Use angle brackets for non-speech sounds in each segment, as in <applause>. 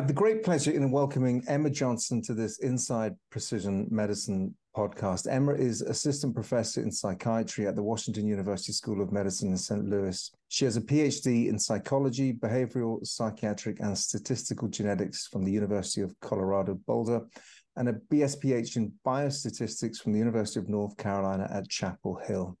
have the great pleasure in welcoming Emma Johnson to this Inside Precision Medicine podcast. Emma is assistant professor in psychiatry at the Washington University School of Medicine in St. Louis. She has a PhD in psychology, behavioral, psychiatric, and statistical genetics from the University of Colorado Boulder, and a BSPH in biostatistics from the University of North Carolina at Chapel Hill.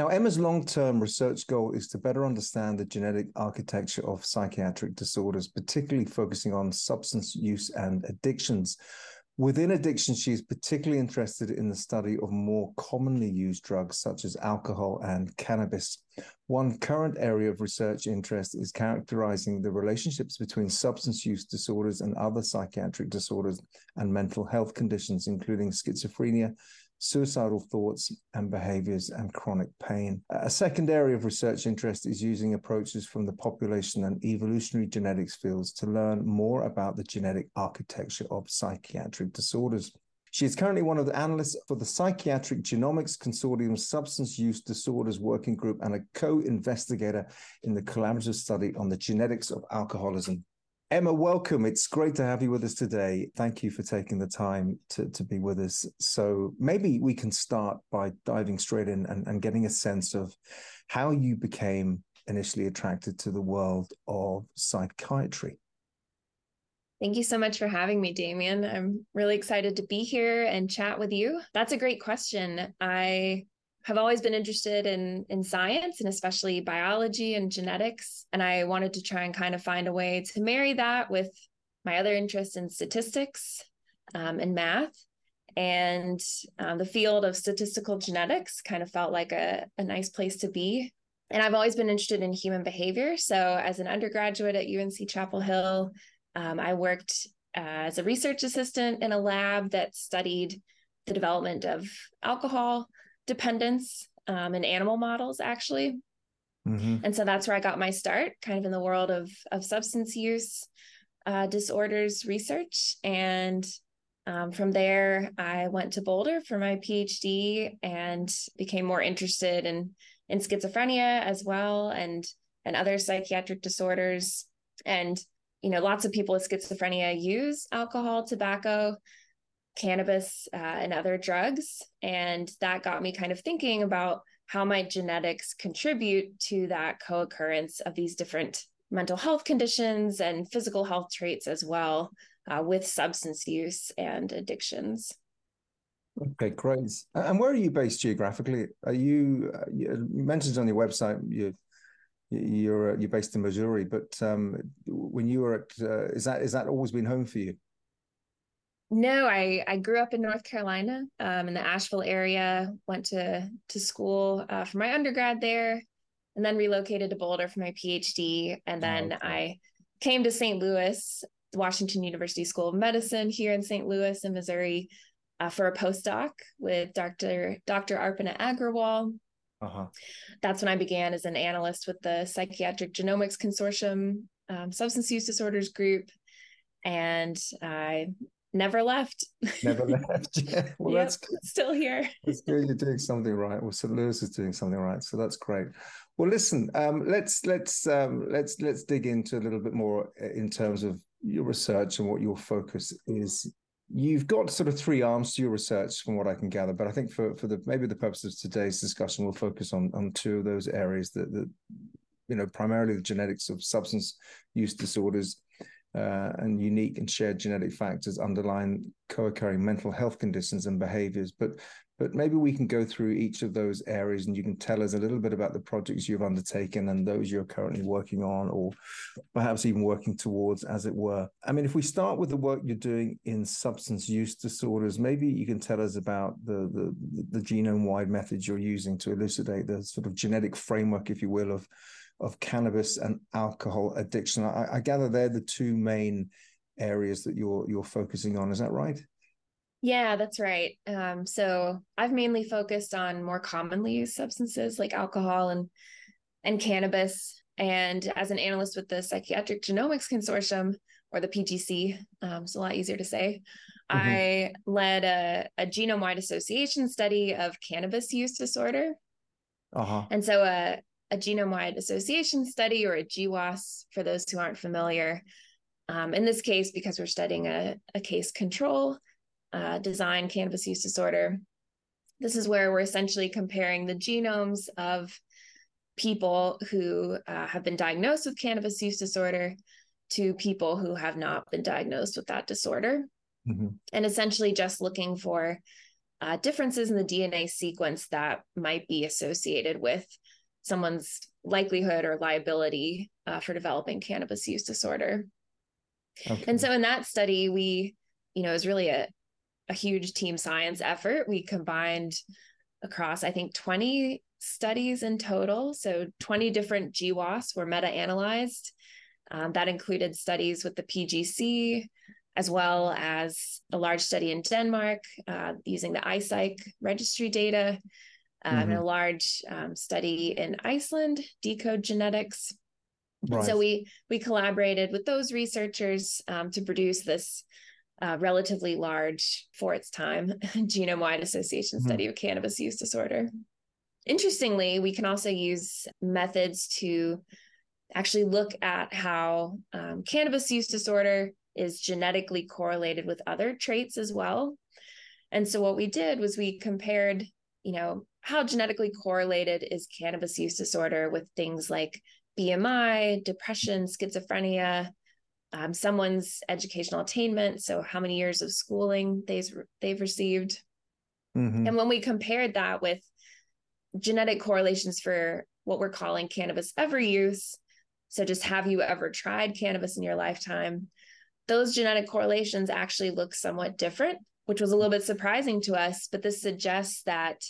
Now, Emma's long term research goal is to better understand the genetic architecture of psychiatric disorders, particularly focusing on substance use and addictions. Within addiction, she is particularly interested in the study of more commonly used drugs such as alcohol and cannabis. One current area of research interest is characterizing the relationships between substance use disorders and other psychiatric disorders and mental health conditions, including schizophrenia, suicidal thoughts and behaviors, and chronic pain. A second area of research interest is using approaches from the population and evolutionary genetics fields to learn more about the genetic architecture of psychiatric disorders. She is currently one of the analysts for the Psychiatric Genomics Consortium Substance Use Disorders Working Group and a co investigator in the collaborative study on the genetics of alcoholism Emma, welcome. It's great to have you with us today. Thank you for taking the time to, to be with us. So, maybe we can start by diving straight in and, and getting a sense of how you became initially attracted to the world of psychiatry. Thank you so much for having me, Damien. I'm really excited to be here and chat with you. That's a great question. I have always been interested in in science and especially biology and genetics and i wanted to try and kind of find a way to marry that with my other interests in statistics um, and math. And um, the field of statistical genetics kind of felt like a, a nice place to be. And i've always been interested in human behavior. So as an undergraduate at unc chapel hill um, i worked uh, as a research assistant in a lab that studied the development of alcohol dependence um, in animal models, actually. Mm-hmm. And so that's where I got my start, kind of in the world of of substance use uh, disorders research. And um, from there, I went to Boulder for my PhD and became more interested in in schizophrenia as well, and and other psychiatric disorders. And you know, lots of people with schizophrenia use alcohol, tobacco, cannabis uh, and other drugs. And that got me kind of thinking about how my genetics contribute to that co occurrence of these different mental health conditions and physical health traits as well uh, with substance use and addictions. Okay, great. And where are you based geographically? Are you, uh, you mentioned on your website you you're you're based in Missouri, but um, when you were at uh, is that is that always been home for you? No, I I grew up in North Carolina, um, in the Asheville area. Went to to school uh, for my undergrad there, and then relocated to Boulder for my PhD. And oh, then okay. I came to St. Louis, Washington University School of Medicine here in St. Louis, in Missouri, uh, for a postdoc with Dr. Dr. Arpana Agrawal. Uh-huh. That's when I began as an analyst with the Psychiatric Genomics Consortium um, Substance Use Disorders Group, and I never left. Never <laughs> left. <laughs> Yeah. Well, yep, that's good. still here. It's good. You're doing something right. Well, St. Louis is doing something right, so that's great. Well, listen, um, let's let's um, let's let's dig into a little bit more uh, in terms of your research and what your focus is. You've got sort of three arms to your research, from what I can gather. But I think for for the maybe the purpose of today's discussion, we'll focus on on two of those areas that that you know primarily the genetics of substance use disorders uh, and unique and shared genetic factors underlying co-occurring mental health conditions and behaviors. But but maybe we can go through each of those areas and you can tell us a little bit about the projects you've undertaken and those you're currently working on or perhaps even working towards as it were i mean if we start with the work you're doing in substance use disorders maybe you can tell us about the the, the genome wide methods you're using to elucidate the sort of genetic framework if you will of of cannabis and alcohol addiction. I, I gather they're the two main areas that you're you're focusing on. Is that right? Yeah, that's right. Um, so I've mainly focused on more commonly used substances like alcohol and and cannabis. And as an analyst with the Psychiatric Genomics Consortium, or the PGC, um, it's a lot easier to say, mm-hmm. I led a, a genome wide association study of cannabis use disorder. Uh-huh. And so a, a genome wide association study or a GWAS, for those who aren't familiar, Um, in this case, because we're studying a, a case control uh, design cannabis use disorder, this is where we're essentially comparing the genomes of people who uh, have been diagnosed with cannabis use disorder to people who have not been diagnosed with that disorder. Mm-hmm. And essentially just looking for uh, differences in the DNA sequence that might be associated with someone's likelihood or liability uh, for developing cannabis use disorder. Okay. And so in that study, we, you know, it was really a, a huge team science effort. We combined across, I think, 20 studies in total. So 20 different GWAS were meta analyzed. Um, that included studies with the PGC, as well as a large study in Denmark uh, using the iPsych registry data, um, mm-hmm. and a large um, study in Iceland, Decode Genetics. Right. So we we collaborated with those researchers um, to produce this uh, relatively large for its time <laughs> genome-wide association mm-hmm. study of cannabis use disorder. Interestingly, we can also use methods to actually look at how um, cannabis use disorder is genetically correlated with other traits as well. And so what we did was we compared, you know, how genetically correlated is cannabis use disorder with things like BMI, depression, schizophrenia, um, someone's educational attainment, so how many years of schooling they've they've received. Mm-hmm. And when we compared that with genetic correlations for what we're calling cannabis ever use, so just have you ever tried cannabis in your lifetime? Those genetic correlations actually look somewhat different, which was a little bit surprising to us, but this suggests that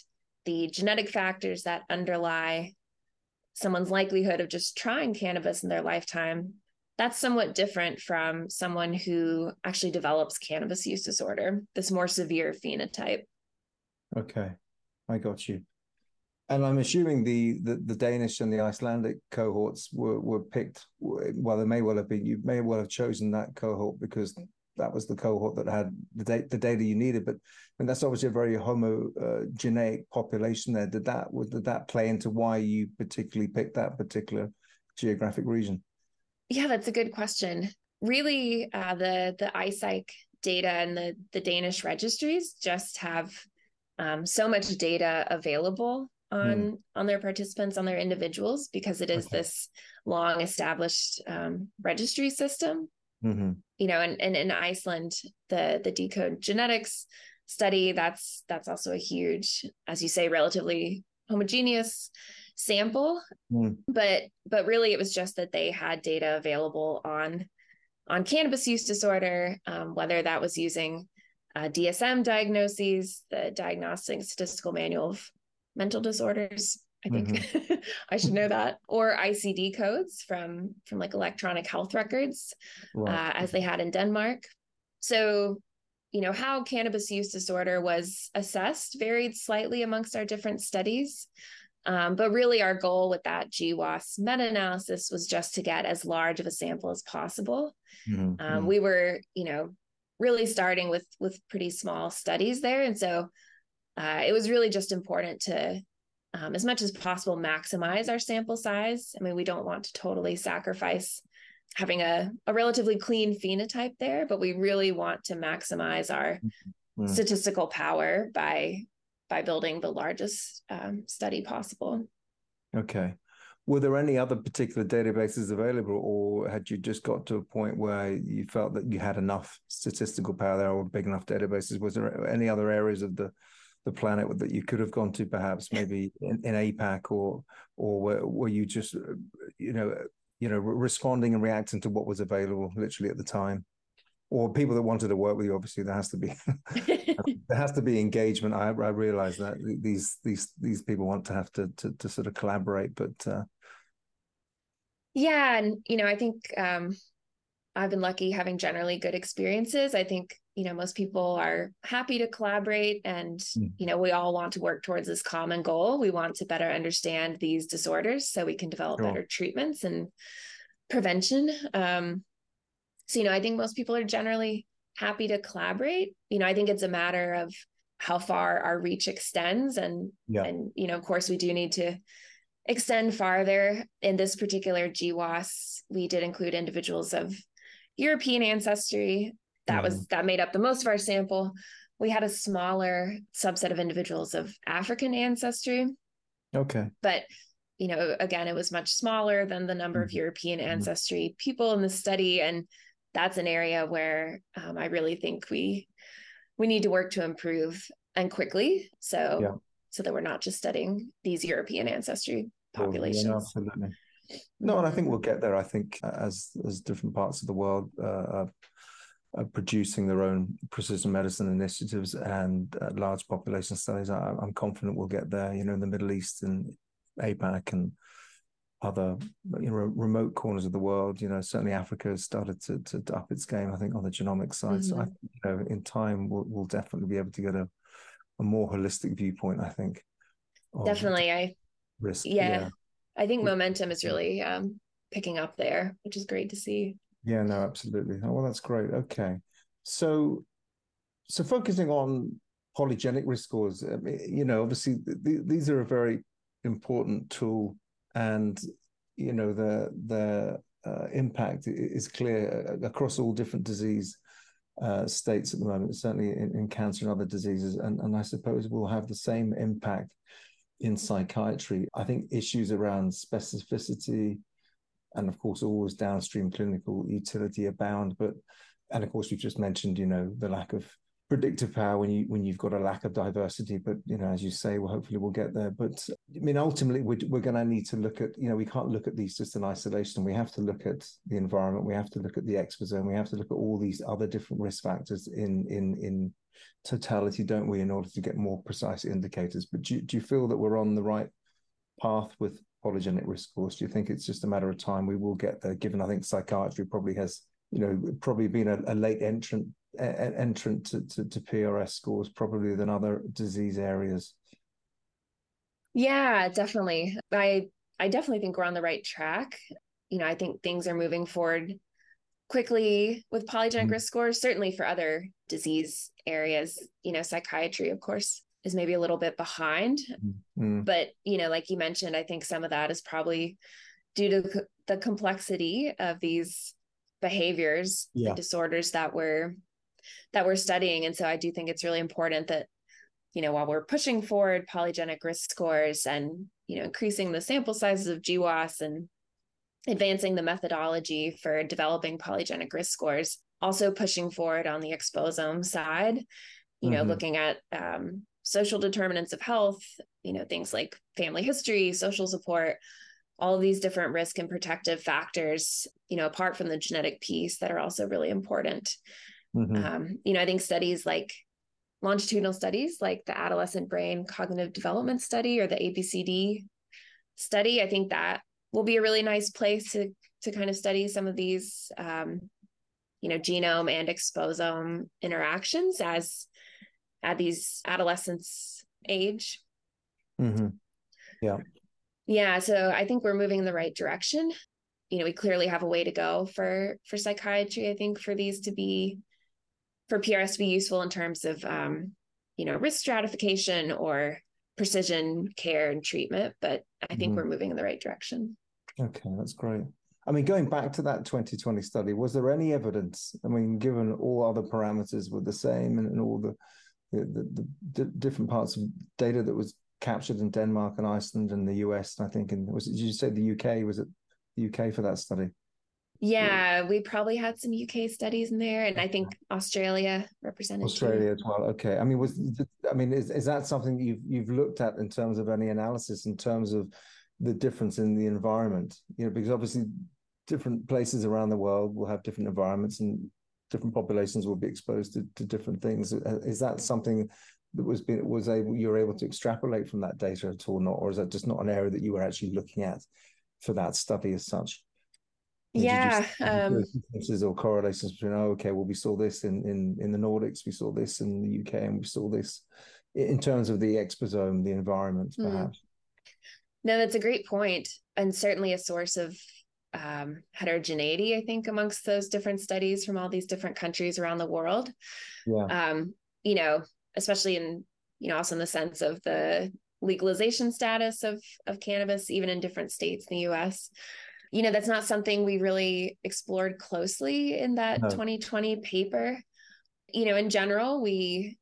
the genetic factors that underlie someone's likelihood of just trying cannabis in their lifetime that's somewhat different from someone who actually develops cannabis use disorder, this more severe phenotype. Okay, I got you. And I'm assuming the, the, the Danish and the Icelandic cohorts were, were picked. Well, they may well have been. You may well have chosen that cohort because that was the cohort that had the data, the data you needed. But and that's obviously a very homogeneous population there. Did that did that play into why you particularly picked that particular geographic region? Yeah, that's a good question. Really, uh, the the iPsych data and the the Danish registries just have um, so much data available on mm. on their participants on their individuals because it is okay. this long established um, registry system mm-hmm. you know and, and in iceland the the decode genetics study that's that's also a huge as you say relatively homogeneous sample mm. but but really it was just that they had data available on on cannabis use disorder um, whether that was using uh, dsm diagnoses the diagnostic statistical manual of mental disorders i think mm-hmm. <laughs> i should know that or icd codes from from like electronic health records right. uh, as they had in denmark so you know how cannabis use disorder was assessed varied slightly amongst our different studies um, but really, our goal with that GWAS meta analysis was just to get as large of a sample as possible. Mm-hmm. Um, we were, you know, really starting with with pretty small studies there, and so uh, it was really just important to, um, as much as possible, maximize our sample size. I mean, we don't want to totally sacrifice having a, a relatively clean phenotype there, but we really want to maximize our mm-hmm. statistical power by by building the largest um, study possible. Okay. Were there any other particular databases available, or had you just got to a point where you felt that you had enough statistical power there or big enough databases? Was there any other areas of the the planet that you could have gone to, perhaps maybe in, in APAC, or or were, were you just you know you know responding and reacting to what was available literally at the time? or people that wanted to work with you obviously there has to be <laughs> there has to be engagement. I, I realize that these these these people want to have to to, to sort of collaborate but uh... yeah and you know i think um i've been lucky having generally good experiences. I think you know most people are happy to collaborate and mm. you know we all want to work towards this common goal we want to better understand these disorders so we can develop better treatments and prevention um so, you know, I think most people are generally happy to collaborate. You know, I think it's a matter of how far our reach extends. And, yeah. and, you know, of course, we do need to extend farther. In this particular GWAS, we did include individuals of, European ancestry. That mm-hmm. was that made up the most of our sample. We had a smaller subset of individuals of African ancestry. Okay. But you know, again, it was much smaller than the number mm-hmm. of European mm-hmm. ancestry mm-hmm. people in the study, and that's an area where um, I really think we we need to work to improve and quickly. So yeah. so that we're not just studying these European ancestry populations. Oh, yeah, absolutely. No, and I think we'll get there. I think as as different parts of the world uh, are, are producing their own precision medicine initiatives and uh, large population studies, I, am confident we'll get there. You know, in the Middle East and APAC and other you know remote corners of the world. You know, certainly Africa has started to, to, to up its game. I think on the genomic side. Mm-hmm. So I, you know, in time we'll, we'll definitely be able to get a, a more holistic viewpoint. I think. Definitely, I risk. Yeah, yeah, I think momentum is really um, picking up there, which is great to see. Yeah, no, absolutely. Oh, well, that's great. Okay, so so focusing on polygenic risk scores, I mean, you know, obviously th- these are a very important tool, and you know the the uh, impact is clear across all different disease uh, states at the moment. Certainly in, in cancer and other diseases, and and I suppose will have the same impact in psychiatry. I think issues around specificity and, of course, always downstream clinical utility abound. But, and of course, you've just mentioned, you know, the lack of predictive power when you when you've got a lack of diversity but you know as you say well hopefully we'll get there but i mean ultimately we're, we're going to need to look at you know we can't look at these just in isolation we have to look at the environment we have to look at the exposome we have to look at all these other different risk factors in in in totality, don't we, in order to get more precise indicators? But do, do you feel that we're on the right path with polygenic risk scores? Do you think it's just a matter of time we will get there? Given I think psychiatry probably has, you know, probably been a, a late entrant a, entrant to, to, to PRS scores probably than other disease areas. Yeah, definitely. I I definitely think we're on the right track. You know, I think things are moving forward quickly with polygenic mm risk scores, certainly for other disease areas. You know, psychiatry, of course, is maybe a little bit behind. mm But, you know, like you mentioned, I think some of that is probably due to the complexity of these behaviors yeah. disorders that we're that we're studying and so i do think it's really important that you know while we're pushing forward polygenic risk scores and you know increasing the sample sizes of GWAS and advancing the methodology for developing polygenic risk scores, also pushing forward on the exposome side, you know, mm-hmm. looking at um, social determinants of health, you know, things like family history, social support, all of these different risk and protective factors, you know, apart from the genetic piece that are also really important. Mm-hmm. Um, you know, I think studies like longitudinal studies like the adolescent brain cognitive development study or the ABCD study, I think that will be a really nice place to to kind of study some of these um, you know genome and exposome interactions as at these adolescents age mm-hmm. yeah yeah so i think we're moving in the right direction you know we clearly have a way to go for for psychiatry i think for these to be for prs to be useful in terms of um you know risk stratification or precision care and treatment but i think mm-hmm. we're moving in the right direction Okay, that's great. I mean, going back to that 2020 study, was there any evidence? I mean, given all other parameters were the same and, and all the the, the, the different parts of data that was captured in Denmark and Iceland and the US, I think, and was it, did you say the UK? Was it the UK for that study? Yeah, we probably had some UK studies in there, and I think Australia represented. Australia too. as well. Okay, I mean, was I mean, is, is that something you've you've looked at in terms of any analysis in terms of the difference in the environment you know because obviously different places around the world will have different environments and different populations will be exposed to, to different things uh, is that something that was been was able you were able to extrapolate from that data at all not or is that just not an area that you were actually looking at for that study as such yeah um differences or correlations between oh okay well we saw this in in in the nordics we saw this in the uk and we saw this in terms of the exposome the environment hmm. perhaps mm. No, that's a great point, and certainly a source of um, heterogeneity, I think, amongst those different studies from all these different countries around the world. Yeah. Um, you know, especially in, you know, also in the sense of the legalization status of of cannabis, even in different states in the US. you know, that's not something we really explored closely in that no. 2020 paper. You know, in general, we,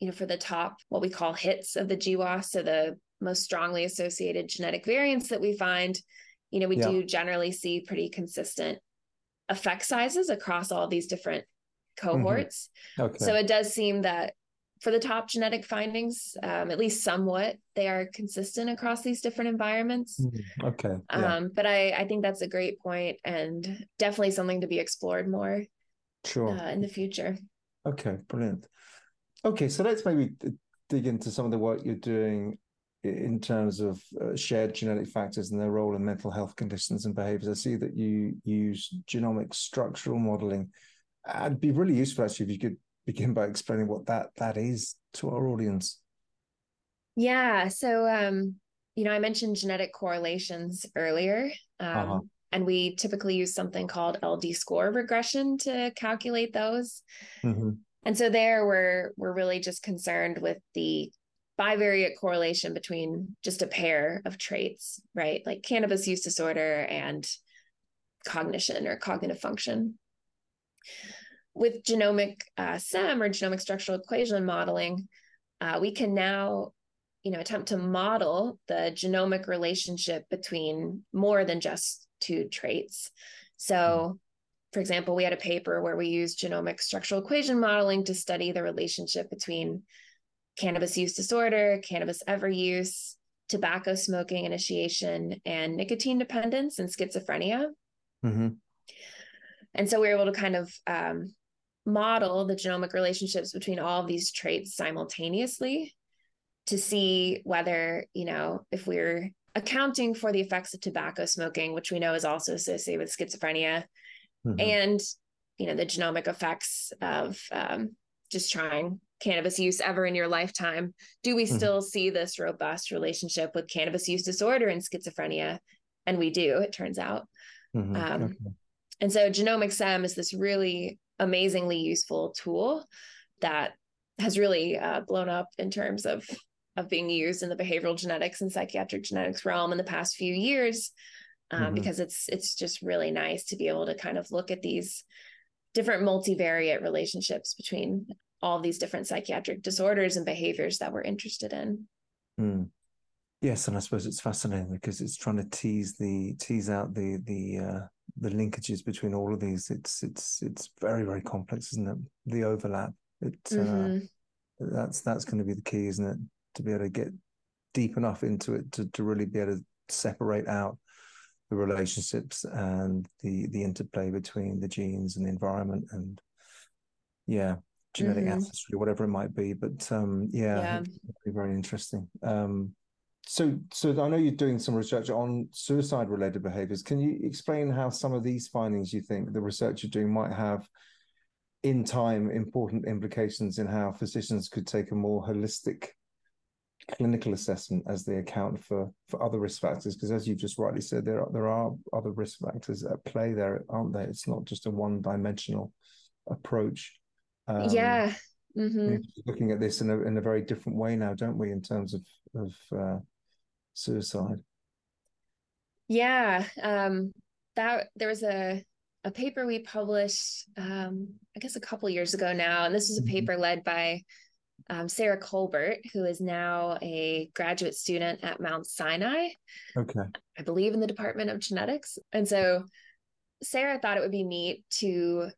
you know, for the top, what we call hits of the GWAS, so the most strongly associated genetic variants that we find, you know, we yeah. do generally see pretty consistent effect sizes across all these different mm-hmm. cohorts. Mm-hmm. Okay. So it does seem that for the top genetic findings, um, at least somewhat, they are consistent across these different environments. Mm-hmm. Okay. Yeah. Um, but I, I think that's a great point and definitely something to be explored more. Sure. Uh, in the future. Okay, brilliant. Okay, so let's maybe dig into some of the work you're doing in terms of uh, shared genetic factors and their role in mental health conditions and behaviors. I see that you use genomic structural modeling. It'd be really useful actually if you could begin by explaining what that that is to our audience. Yeah. So, um, you know, I mentioned genetic correlations earlier. Um, uh-huh. And we typically use something called LD score regression to calculate those. Mm-hmm. And so there we're we're really just concerned with the bivariate correlation between just a pair of traits, right? Like cannabis use disorder and cognition or cognitive function with genomic uh, SEM or genomic structural equation modeling, uh, we can now, you know, attempt to model the genomic relationship between more than just two traits. So, for example, we had a paper where we used genomic structural equation modeling to study the relationship between cannabis use disorder, cannabis ever use, tobacco smoking initiation, and nicotine dependence and schizophrenia. Mm-hmm. And so we were able to kind of um, model the genomic relationships between all of these traits simultaneously to see whether, you know, if we're accounting for the effects of tobacco smoking, which we know is also associated with schizophrenia, mm-hmm. and, you know, the genomic effects of um, just trying cannabis use ever in your lifetime, do we mm-hmm. still see this robust relationship with cannabis use disorder and schizophrenia? And we do, it turns out. Mm-hmm. Um, okay. And so genomic SEM is this really amazingly useful tool that has really uh, blown up in terms of of being used in the behavioral genetics and psychiatric genetics realm in the past few years um, mm-hmm. because it's it's just really nice to be able to kind of look at these different multivariate relationships between all these different psychiatric disorders and behaviors that we're interested in. Mm. Yes, and I suppose it's fascinating because it's trying to tease the tease out the the uh, the linkages between all of these. It's it's it's very very complex, isn't it? The overlap. It uh, mm-hmm. uh, that's that's going to be the key, isn't it? To be able to get deep enough into it to to really be able to separate out the relationships and the the interplay between the genes and the environment and yeah genetic mm-hmm. ancestry whatever it might be but um yeah, yeah. very interesting um so, so I know you're doing some research on suicide-related behaviors. Can you explain how some of these findings you think the research you're doing might have, in time, important implications in how physicians could take a more holistic clinical assessment as they account for for other risk factors? Because as you just rightly said, there are, there are other risk factors at play there, aren't there? It's not just a one-dimensional approach. Um, yeah. Mm-hmm. Looking at this in a in a very different way now, don't we? In terms of of uh, suicide? Yeah, um, that there was a a paper we published, um, I guess, a couple years ago now, and this was a mm-hmm. paper led by um, Sarah Colbert, who is now a graduate student at Mount Sinai. Okay, I believe in the Department of Genetics, and so Sarah thought it would be neat to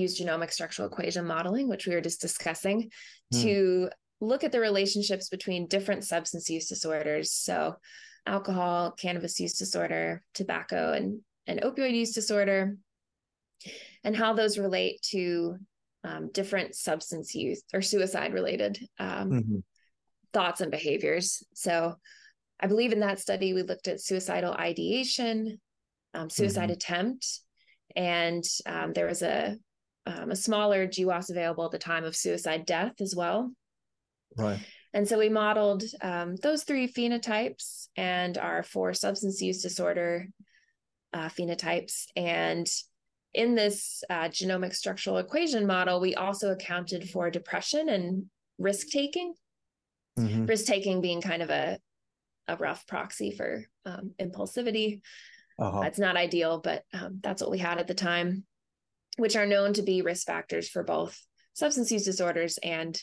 use genomic structural equation modeling, which we were just discussing, mm. to look at the relationships between different substance use disorders. So, alcohol, cannabis use disorder, tobacco, and, and opioid use disorder, and how those relate to um, different substance use or suicide related um, mm-hmm. thoughts and behaviors. So, I believe in that study, we looked at suicidal ideation, um, suicide mm-hmm. attempt, and um, there was a um, a smaller GWAS available at the time of suicide death as well. Right. And so we modeled um, those three phenotypes and our four substance use disorder uh, phenotypes. And in this uh, genomic structural equation model, we also accounted for depression and risk taking. Mm-hmm. Risk taking being kind of a, a rough proxy for um, impulsivity. Uh-huh. It's not ideal, but um, that's what we had at the time, which are known to be risk factors for both substance use disorders and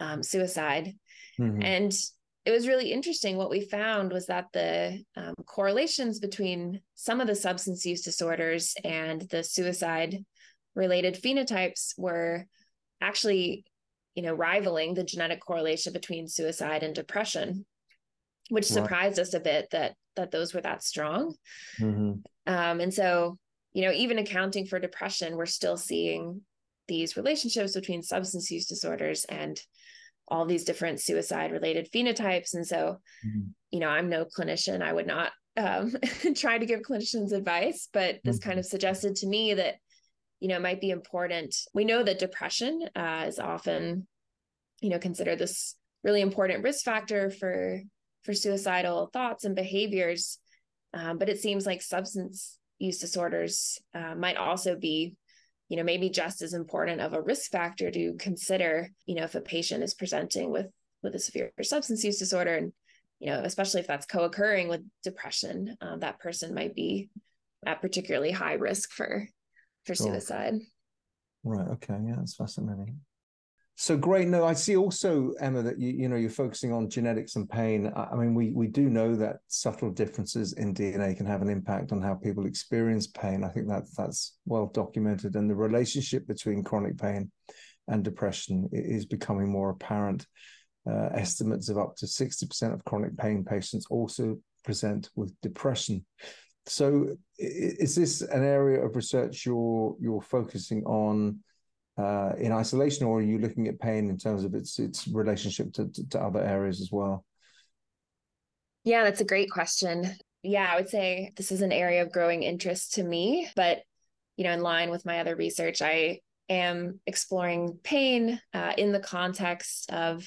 um, suicide. Mm-hmm. And it was really interesting. What we found was that the um, correlations between some of the substance use disorders and the suicide related phenotypes were actually, you know, rivaling the genetic correlation between suicide and depression, which wow. surprised us a bit that that those were that strong. Mm-hmm. Um, and so, you know, even accounting for depression, we're still seeing these relationships between substance use disorders and all these different suicide related phenotypes. And so, mm-hmm. you know, I'm no clinician. I would not um, <laughs> try to give clinicians advice, but this mm-hmm. kind of suggested to me that, you know, it might be important. We know that depression uh, is often, you know, considered this really important risk factor for for suicidal thoughts and behaviors. Um, but it seems like substance use disorders uh, might also be you know maybe just as important of a risk factor to consider you know if a patient is presenting with with a severe substance use disorder and you know especially if that's co-occurring with depression um, that person might be at particularly high risk for for suicide. Right. Okay. Yeah that's fascinating so great. No, I see also, Emma, that you you know you're focusing on genetics and pain. I mean, we we do know that subtle differences in DNA can have an impact on how people experience pain. I think that that's well documented, and the relationship between chronic pain and depression is becoming more apparent. Uh, estimates of up to 60% of chronic pain patients also present with depression. So, is this an area of research you're you're focusing on? Uh, in isolation, or are you looking at pain in terms of its its relationship to, to, to other areas as well? Yeah, that's a great question. Yeah, I would say this is an area of growing interest to me, but you know, in line with my other research, I am exploring pain uh, in the context of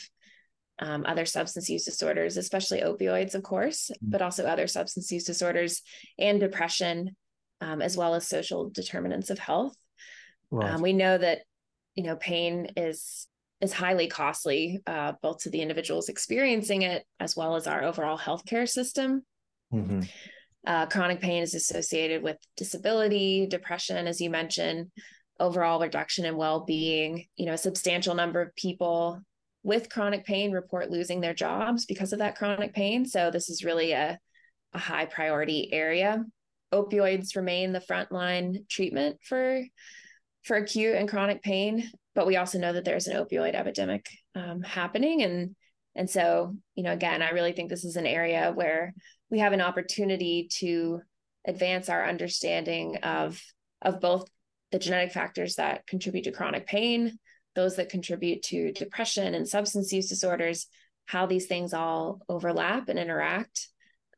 um, other substance use disorders, especially opioids, of course, mm-hmm. but also other substance use disorders and depression, um, as well as social determinants of health. Right. Um, we know that you know pain is is highly costly uh, both to the individuals experiencing it as well as our overall healthcare system. Mm-hmm. uh, chronic pain is associated with disability depression as you mentioned overall reduction in well-being. You know a substantial number of people with chronic pain report losing their jobs because of that chronic pain. So this is really a, a high priority area. Opioids remain the frontline treatment for for acute and chronic pain, but we also know that there's an opioid epidemic um, happening. And and so, you know, again, I really think this is an area where we have an opportunity to advance our understanding of of both the genetic factors that contribute to chronic pain, those that contribute to depression and substance use disorders, how these things all overlap and interact,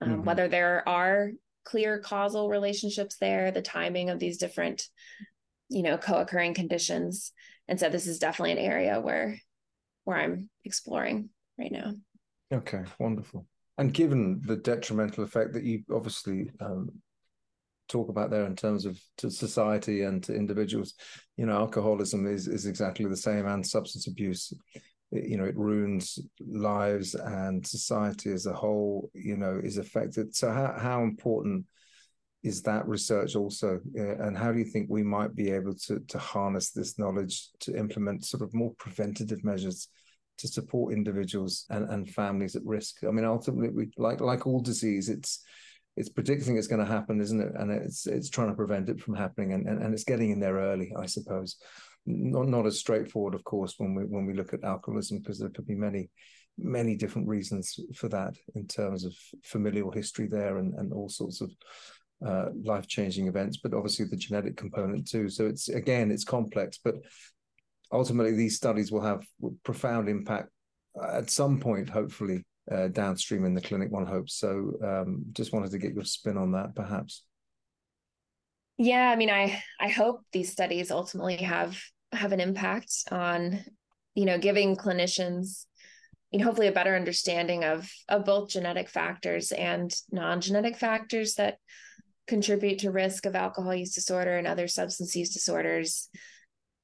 um, mm-hmm. whether there are clear causal relationships there, the timing of these different you know co-occurring conditions. And so this is definitely an area where where i'm exploring right now. Okay wonderful. And given the detrimental effect that you obviously um, talk about there in terms of to society and to individuals you know alcoholism is is exactly the same and substance abuse you know it ruins lives and society as a whole you know is affected. So how, how important is that research also uh, and how do you think we might be able to to harness this knowledge to implement sort of more preventative measures to support individuals and, and families at risk? I mean ultimately we, like like all disease it's it's predicting it's going to happen isn't it? And it's it's trying to prevent it from happening and, and, and it's getting in there early i suppose. Not not as straightforward of course when we when we look at alcoholism because there could be many many different reasons for that in terms of familial history there and, and all sorts of uh, life changing events, but obviously the genetic component too. So it's again, it's complex, but ultimately these studies will have profound impact at some point, hopefully uh, downstream in the clinic. One hopes. So um, just wanted to get your spin on that, perhaps. Yeah, I mean, I I hope these studies ultimately have have an impact on, you know, giving clinicians you know, hopefully a better understanding of of both genetic factors and non-genetic factors that contribute to risk of alcohol use disorder and other substance use disorders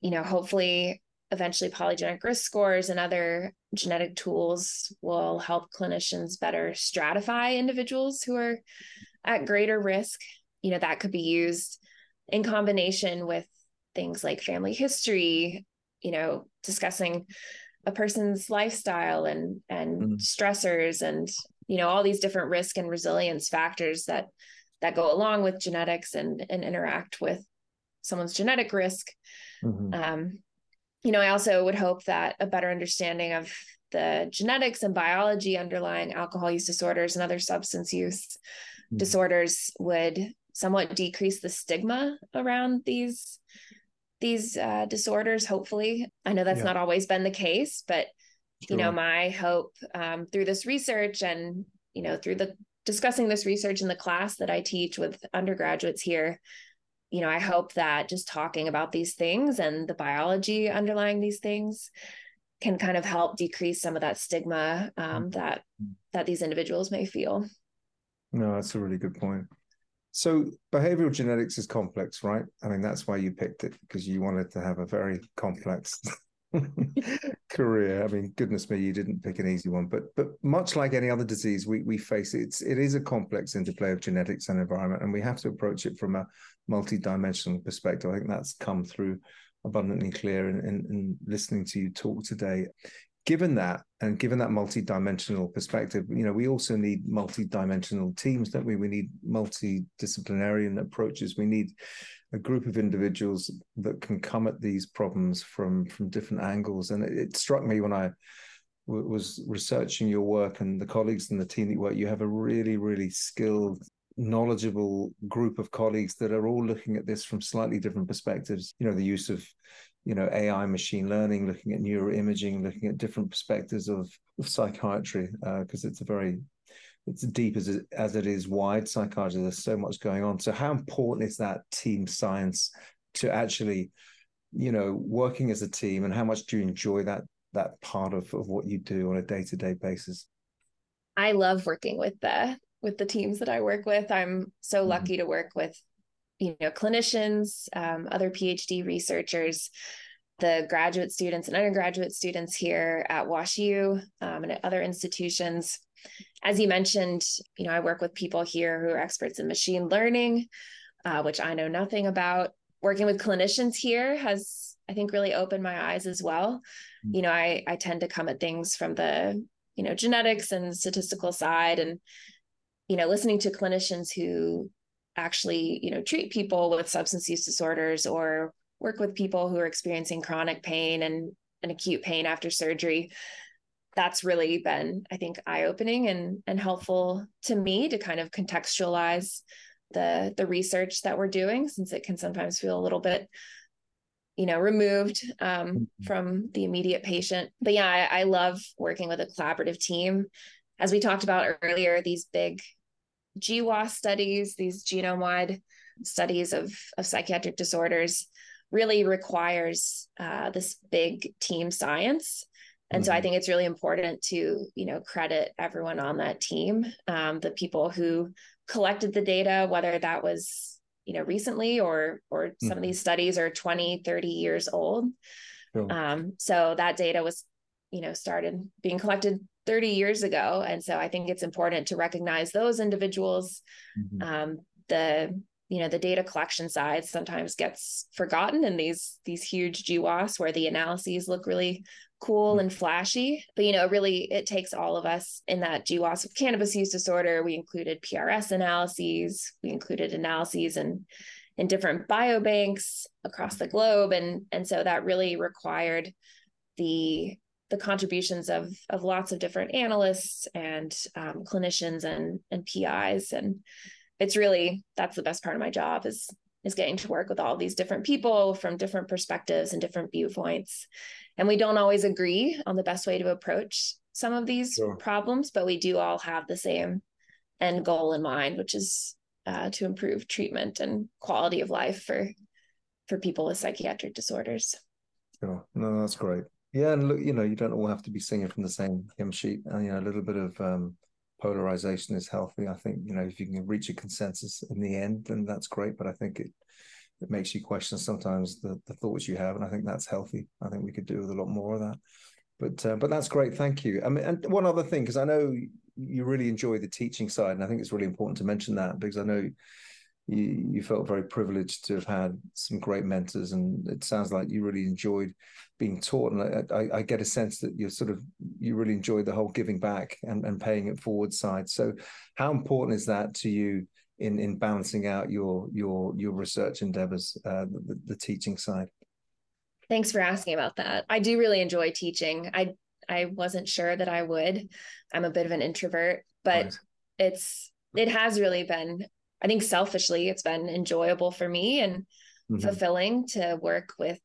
you know hopefully eventually polygenic risk scores and other genetic tools will help clinicians better stratify individuals who are at greater risk you know, that could be used in combination with things like family history, you know, discussing a person's lifestyle and and mm. stressors and you know all these different risk and resilience factors that that go along with genetics and and interact with someone's genetic risk mm-hmm. um, you know i also would hope that a better understanding of the genetics and biology underlying alcohol use disorders and other substance use mm-hmm. disorders would somewhat decrease the stigma around these these uh, disorders hopefully i know that's yeah. not always been the case but sure. you know my hope um, through this research and you know through the discussing this research in the class that i teach with undergraduates here you know i hope that just talking about these things and the biology underlying these things can kind of help decrease some of that stigma um, mm-hmm. that that these individuals may feel no that's a really good point so behavioral genetics is complex, right? I mean, that's why you picked it because you wanted to have a very complex <laughs> career. I mean, goodness me, you didn't pick an easy one. But but much like any other disease we we face, it's it is a complex interplay of genetics and environment, and we have to approach it from a multi-dimensional perspective. I think that's come through abundantly clear in, in, in listening to you talk today given that and given that multi-dimensional perspective you know we also need multi-dimensional teams don't we we need multidisciplinary approaches we need a group of individuals that can come at these problems from from different angles. And it, it struck me when I w- was researching your work and the colleagues and the team that you work you have a really really skilled knowledgeable group of colleagues that are all looking at this from slightly different perspectives. You know the use of you know AI, machine learning, looking at neuroimaging, looking at different perspectives of, of psychiatry because uh, it's a very it's deep as it, as it is wide psychiatry. There's so much going on. So how important is that team science to actually, you know, working as a team, and how much do you enjoy that that part of, of what you do on a day to day basis? I love working with the with the teams that I work with. I'm so mm-hmm. lucky to work with you know clinicians um, other phd researchers the graduate students and undergraduate students here at WashU um, and at other institutions. As you mentioned, you know, I work with people here who are experts in machine learning, uh, which I know nothing about. Working with clinicians here has, I think, really opened my eyes as well. Mm-hmm. You know, I I tend to come at things from the you know genetics and statistical side, and you know, listening to clinicians who actually you know treat people with substance use disorders or work with people who are experiencing chronic pain and, and acute pain after surgery. That's really been i think eye-opening and and helpful to me to kind of contextualize the the research that we're doing since it can sometimes feel a little bit you know removed um, mm-hmm. from the immediate patient. But yeah I, I love working with a collaborative team. As we talked about earlier these big GWAS studies, these genome wide studies of, of psychiatric disorders, really requires uh, this big team science. And mm-hmm. so I mm-hmm. think it's really important to, you know, credit everyone on that team, um, the people who collected the data, whether that was, you know, recently or or mm-hmm. some of these studies are 20, 30 years old. Cool. Um, so that data was, you know, started being collected 30 years ago and so i think it's important to recognize those individuals mm-hmm. um, the you know the data collection side sometimes gets forgotten in these these huge GWAS where the analyses look really cool and flashy. But you know really it takes all of us in that GWAS of cannabis use disorder. We included PRS analyses. We included analyses in in different biobanks across the globe. And and so that really required the the contributions of of lots of different analysts and um, clinicians and and PIs and it's really that's the best part of my job is is getting to work with all these different people from different perspectives and different viewpoints. And we don't always agree on the best way to approach some of these sure. problems but we do all have the same end goal in mind which is uh, to improve treatment and quality of life for for people with psychiatric disorders. Sure. No that's great. Yeah and look you know you don't all have to be singing from the same hymn sheet and you know a little bit of um polarization is healthy. I think you know if you can reach a consensus in the end, then that's great. But I think it it makes you question sometimes the the thoughts you have, and I think that's healthy. I think we could do with a lot more of that. But uh, but that's great. Thank you. I mean, and one other thing because I know you really enjoy the teaching side, and I think it's really important to mention that because I know you, you felt very privileged to have had some great mentors, and it sounds like you really enjoyed being taught. And I, I get a sense that you're sort of you really enjoyed the whole giving back and, and paying it forward side. So, how important is that to you in in balancing out your your your research endeavors, uh, the, the teaching side? Thanks for asking about that. I do really enjoy teaching. I I wasn't sure that I would. I'm a bit of an introvert, but it's it has really been I think selfishly it's been enjoyable for me and mm-hmm. fulfilling to work with,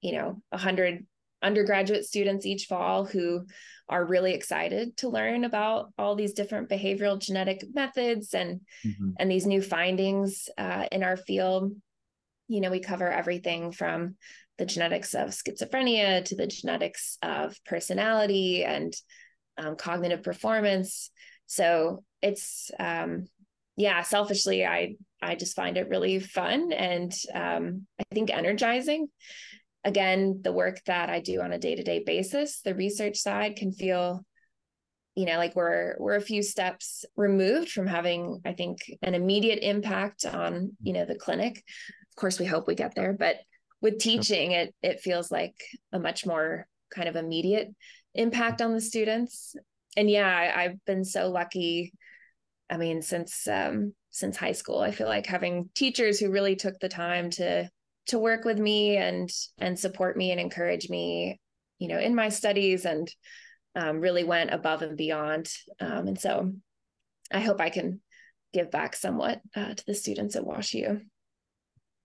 you know, a hundred undergraduate students each fall who are really excited to learn about all these different behavioral genetic methods and mm-hmm. and these new findings uh, in our field you know we cover everything from the genetics of schizophrenia to the genetics of personality and um, cognitive performance so it's um, yeah, selfishly, I I just find it really fun and um, I think energizing. Again, the work that I do on a day to day basis, the research side can feel, you know, like we're we're a few steps removed from having, I think, an immediate impact on you know the clinic. Of course, we hope we get there, but with teaching, it it feels like a much more kind of immediate impact on the students. And yeah, I, I've been so lucky I mean, since um, since high school, I feel like having teachers who really took the time to to work with me and and support me and encourage me, you know, in my studies and um, really went above and beyond. Um, and so, I hope I can give back somewhat uh, to the students at WashU.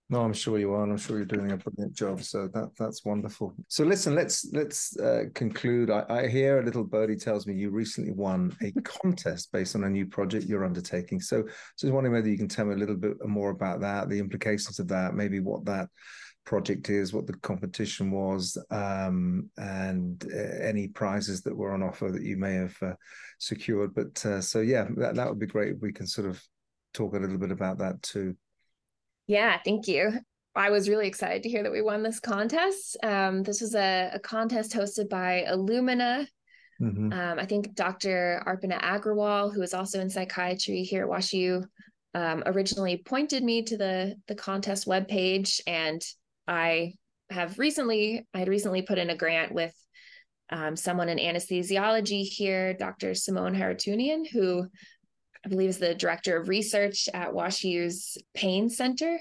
No, I'm sure you are, and I'm sure you're doing a brilliant job. So that that's wonderful. So listen, let's let's uh, conclude. I, I, hear a little birdie tells me you recently won a contest based on a new project you're undertaking. So just wondering whether you can tell me a little bit more about that, the implications of that, maybe what that project is, what the competition was, um, and uh, any prizes that were on offer that you may have uh, secured. But uh, so yeah, that that would be great if we can sort of talk a little bit about that too. Yeah, thank you. I was really excited to hear that we won this contest. Um, this was a, a, contest hosted by Illumina. Mm-hmm. Um, I think Dr. Arpana Agrawal, who is also in psychiatry here at WashU, um, originally pointed me to the the contest webpage, and I have recently I had recently put in a grant with um, someone in anesthesiology here, Dr. Simone Haroutunian, who I believe is the director of research at WashU's Pain Center.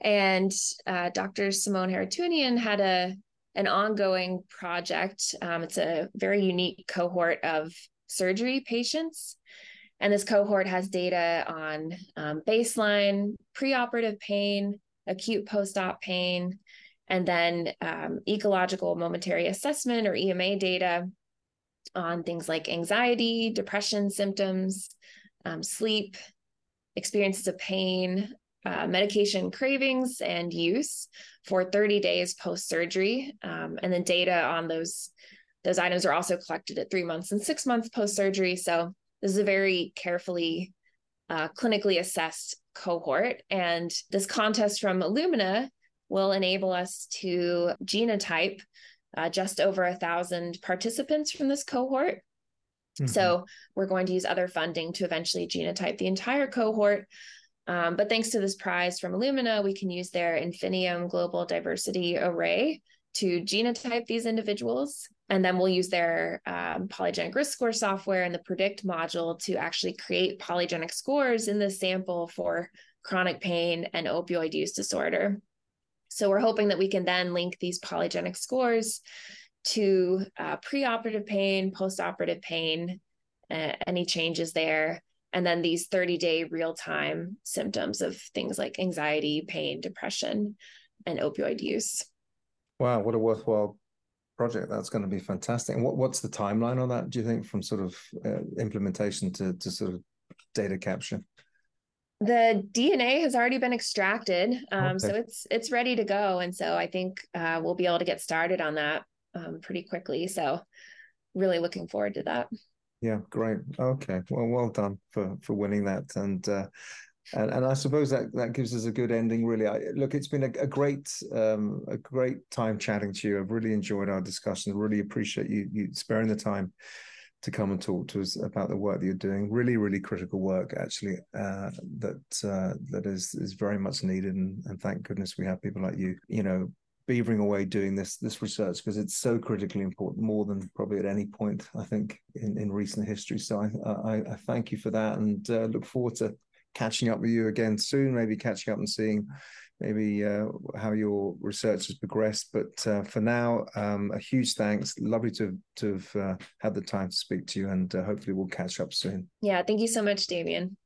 And uh, Dr. Simone Haroutunian had a an ongoing project. Um, it's a very unique cohort of surgery patients. And this cohort has data on um, baseline preoperative pain, acute post op pain, and then um, ecological momentary assessment or EMA data on things like anxiety, depression symptoms, um, sleep, experiences of pain, uh, medication cravings and use for 30 days post surgery. Um, and then data on those those items are also collected at three months and six months post surgery. So this is a very carefully uh, clinically assessed cohort. And this contest from Illumina will enable us to genotype uh, just over a thousand participants from this cohort Mm-hmm. So we're going to use other funding to eventually genotype the entire cohort. Um, but thanks to this prize from Illumina, we can use their Infinium Global Diversity Array to genotype these individuals. And then we'll use their um, polygenic risk score software and the predict module to actually create polygenic scores in the sample for chronic pain and opioid use disorder. So we're hoping that we can then link these polygenic scores to uh, preoperative pain, postoperative pain, uh, any changes there, and then these 30 day real time symptoms of things like anxiety, pain, depression, and opioid use. Wow, what a worthwhile project. That's going to be fantastic. And what, what's the timeline on that, do you think, from sort of uh, implementation to, to sort of data capture? the DNA has already been extracted, um, okay. so it's it's ready to go, and so I think uh, we'll be able to get started on that um, pretty quickly. So really looking forward to that. Yeah, great. Okay, well, well done for for winning that, and uh, and and I suppose that that gives us a good ending. Really, I, look, it's been a, a great um, a great time chatting to you. I've really enjoyed our discussion. Really appreciate you you sparing the time to come and talk to us about the work that you're doing. Really, really critical work, actually, uh, that uh, that is is very much needed. And, and thank goodness we have people like you, you know, beavering away doing this this research because it's so critically important, more than probably at any point I think in, in recent history. So I, I, I thank you for that, and uh, look forward to catching up with you again soon. Maybe catching up and seeing maybe uh, how your research has progressed. But uh, for now, um, a huge thanks. Lovely to to have uh, had the time to speak to you, and uh, hopefully we'll catch up soon. Yeah, thank you so much, Damien.